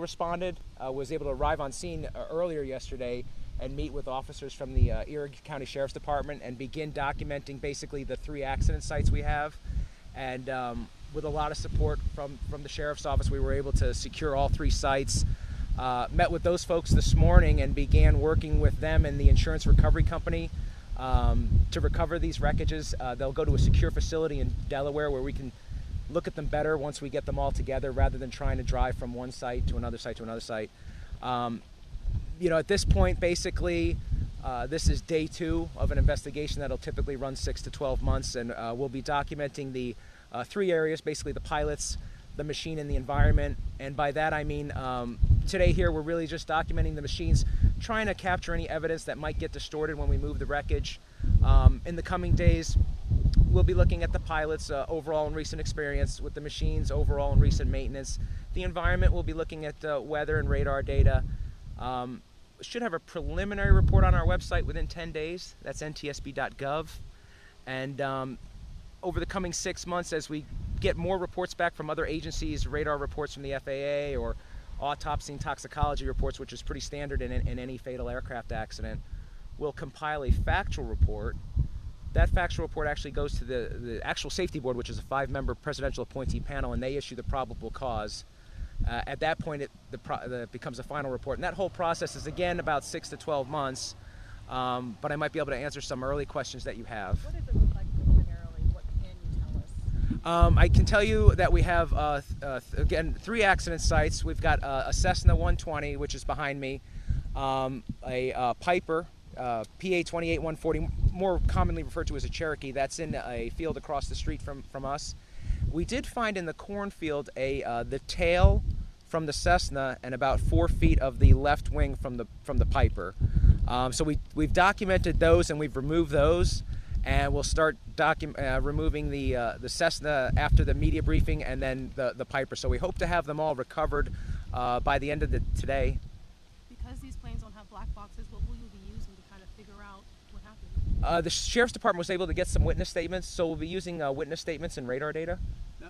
responded, uh, was able to arrive on scene uh, earlier yesterday and meet with officers from the uh, Erie County Sheriff's Department and begin documenting basically the three accident sites we have. And um, with a lot of support from, from the Sheriff's Office, we were able to secure all three sites. Uh, met with those folks this morning and began working with them and the insurance recovery company um, to recover these wreckages. Uh, they'll go to a secure facility in Delaware where we can look at them better once we get them all together rather than trying to drive from one site to another site to another site. Um, you know, at this point, basically, uh, this is day two of an investigation that'll typically run six to 12 months, and uh, we'll be documenting the uh, three areas basically the pilots, the machine, and the environment. And by that, I mean um, today here, we're really just documenting the machines, trying to capture any evidence that might get distorted when we move the wreckage. Um, in the coming days, we'll be looking at the pilot's uh, overall and recent experience with the machines, overall and recent maintenance. The environment, we'll be looking at uh, weather and radar data. Um, should have a preliminary report on our website within 10 days. That's ntsb.gov. And um, over the coming six months, as we get more reports back from other agencies, radar reports from the FAA or autopsy and toxicology reports, which is pretty standard in, in any fatal aircraft accident, we'll compile a factual report that factual report actually goes to the, the actual safety board, which is a five member presidential appointee panel, and they issue the probable cause. Uh, at that point, it the pro- the, becomes a final report. And that whole process is, again, about six to 12 months. Um, but I might be able to answer some early questions that you have. What does it look like preliminarily? What can you tell us? Um, I can tell you that we have, uh, uh, again, three accident sites. We've got uh, a Cessna 120, which is behind me, um, a uh, Piper, uh, PA 28140, more commonly referred to as a Cherokee, that's in a field across the street from, from us. We did find in the cornfield a uh, the tail from the Cessna and about four feet of the left wing from the from the Piper. Um, so we we've documented those and we've removed those, and we'll start docu- uh, removing the uh, the Cessna after the media briefing and then the the Piper. So we hope to have them all recovered uh, by the end of the today. Uh, the sheriff's department was able to get some witness statements, so we'll be using uh, witness statements and radar data. Now,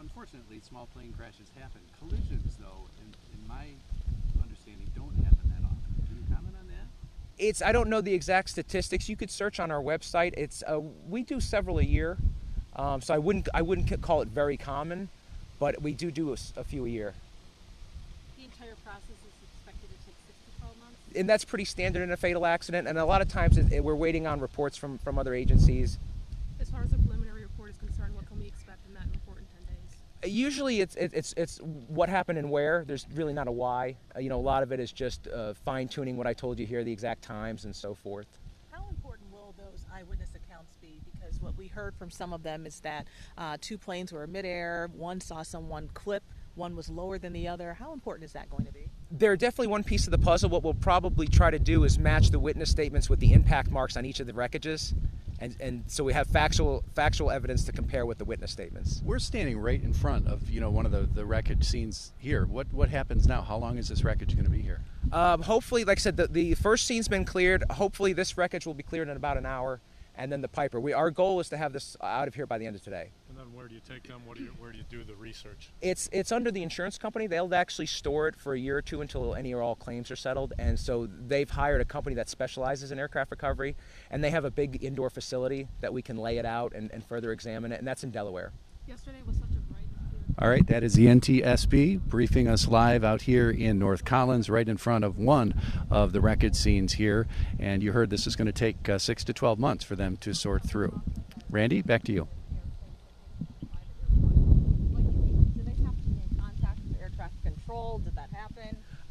unfortunately, small plane crashes happen. Collisions, though, in, in my understanding, don't happen that often. Can you comment on that? It's I don't know the exact statistics. You could search on our website. It's uh, we do several a year, um, so I wouldn't I wouldn't call it very common, but we do do a, a few a year. The entire process and that's pretty standard in a fatal accident. And a lot of times it, it, we're waiting on reports from, from other agencies. As far as the preliminary report is concerned, what can we expect in that report in 10 days? Usually it's, it, it's, it's what happened and where. There's really not a why. Uh, you know, a lot of it is just uh, fine tuning what I told you here, the exact times and so forth. How important will those eyewitness accounts be? Because what we heard from some of them is that uh, two planes were midair, one saw someone clip, one was lower than the other. How important is that going to be? They're definitely one piece of the puzzle. What we'll probably try to do is match the witness statements with the impact marks on each of the wreckages. And, and so we have factual factual evidence to compare with the witness statements. We're standing right in front of you know one of the, the wreckage scenes here. What what happens now? How long is this wreckage going to be here? Um, hopefully, like I said, the, the first scene's been cleared. Hopefully, this wreckage will be cleared in about an hour, and then the Piper. We our goal is to have this out of here by the end of today. And then where do you take them? What do you, where do you do the research? It's it's under the insurance company. They'll actually store it for a year or two until any or all claims are settled. And so they've hired a company that specializes in aircraft recovery, and they have a big indoor facility that we can lay it out and, and further examine it, and that's in Delaware. Yesterday was such a bright. All right, that is the NTSB briefing us live out here in North Collins, right in front of one of the wreckage scenes here. And you heard this is going to take uh, six to 12 months for them to sort through. Randy, back to you.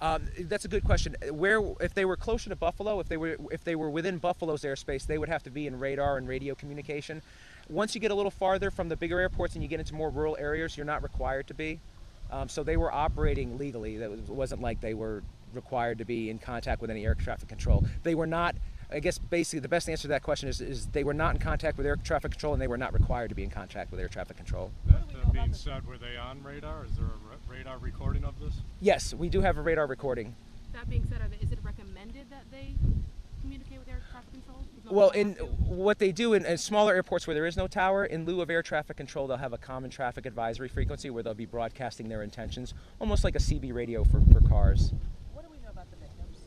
Um, that's a good question. Where, if they were closer to Buffalo, if they were if they were within Buffalo's airspace, they would have to be in radar and radio communication. Once you get a little farther from the bigger airports and you get into more rural areas, you're not required to be. Um, so they were operating legally. It wasn't like they were required to be in contact with any air traffic control. They were not. I guess basically the best answer to that question is, is they were not in contact with air traffic control and they were not required to be in contact with air traffic control. That, that being said, were they on radar? Is there a radar recording of this? Yes, we do have a radar recording. That being said, are they, is it recommended that they communicate with air traffic control? Well, in what they do in, in smaller airports where there is no tower, in lieu of air traffic control, they'll have a common traffic advisory frequency where they'll be broadcasting their intentions, almost like a CB radio for, for cars. What do we know about the victims?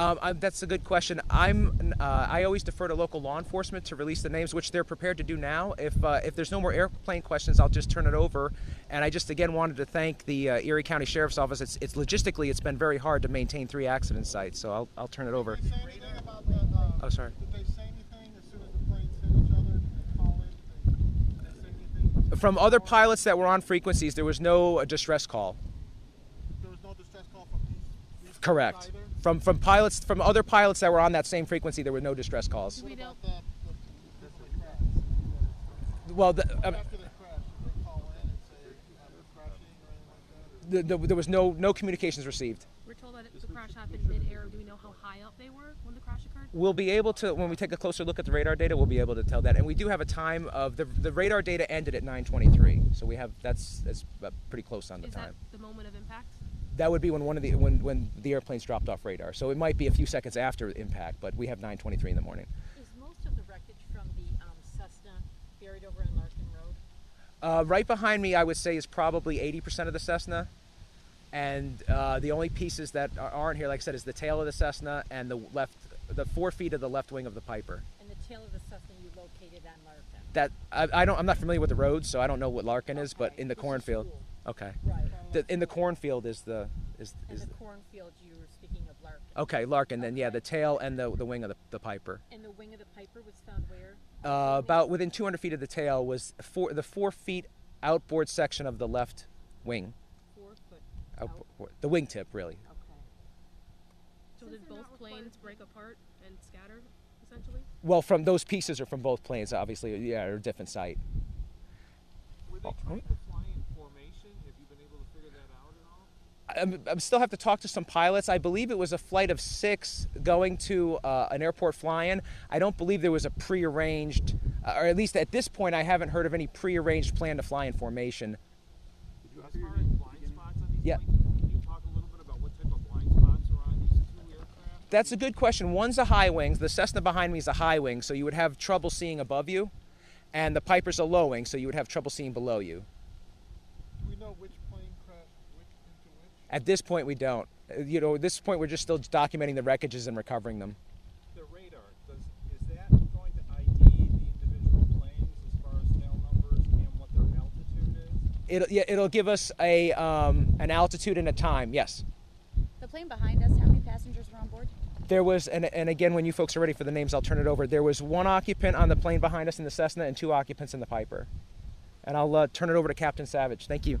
Um, I, that's a good question. I'm uh, I always defer to local law enforcement to release the names, which they're prepared to do now. If uh, if there's no more airplane questions, I'll just turn it over. And I just again wanted to thank the uh, Erie County Sheriff's Office. It's, it's logistically it's been very hard to maintain three accident sites, so I'll, I'll turn it over. Did they say about the, uh, Oh, sorry. Did they say anything as soon as the planes hit each other? Did they call in? Did they, did they say anything? From other pilots that were on frequencies, there was no uh, distress call. There was no distress call from these, these Correct. either? From from pilots from other pilots that were on that same frequency, there were no distress calls. we don't. About that, the people that crashed. Well, the, um, After they crashed, did they call in and say they're crashing or anything like that? or- the, the, there was no no communications received. We're told that the crash happened mid-air. Do we know how high up they were when the crash occurred? We'll be able to when we take a closer look at the radar data, we'll be able to tell that. And we do have a time of the the radar data ended at 9:23, so we have that's that's uh, pretty close on the Is time. that the moment of impact? That would be when one of the when when the airplanes dropped off radar. So it might be a few seconds after impact, but we have 9:23 in the morning. Is most of the wreckage from the um, Cessna buried over on Larkin Road? Uh, right behind me, I would say, is probably 80% of the Cessna. And uh, the only pieces that are- aren't here, like I said, is the tail of the Cessna and the left, the four feet of the left wing of the Piper. And the tail of the Cessna you located on Larkin? That I, I don't, I'm not familiar with the roads, so I don't know what Larkin is, but in the cornfield, okay. Right. The, in the cornfield is the is, And is the cornfield, you were speaking of Larkin. okay Larkin. Then yeah, the tail and the the wing of the, the Piper. And the wing of the Piper was found where? Uh, about within 200 feet of the tail was four, the four feet outboard section of the left wing, Four foot out. outboard, the wingtip really. Okay. So did both planes break apart and scatter, essentially? Well, from those pieces are from both planes, obviously. Yeah, are a different site. Were they Oh, trying to fly in formation? Have you been able to figure that out at all? I'm, I'm still have to talk to some pilots. I believe it was a flight of six going to uh, an airport fly-in. I don't believe there was a prearranged, uh, or at least at this point, I haven't heard of any prearranged plan to fly in formation. As far as blind spots on these Yeah. planes, can you talk a little bit about what type of blind spots are on these two aircraft? That's a good question. One's a high wing. The Cessna behind me is a high wing, so you would have trouble seeing above you, and the Piper's a low wing, so you would have trouble seeing below you. Do we know which plane crashed which into which? At this point, we don't. You know, at this point, we're just still documenting the wreckages and recovering them. The radar, does, is that going to ID the individual planes as far as tail numbers and what their altitude is? It'll, yeah, it'll give us a um, an altitude and a time. Yes. The plane behind us, how many passengers were on board? There was, and, and again, when you folks are ready for the names, I'll turn it over. There was one occupant on the plane behind us in the Cessna and two occupants in the Piper. And I'll uh, turn it over to Captain Savage. Thank you.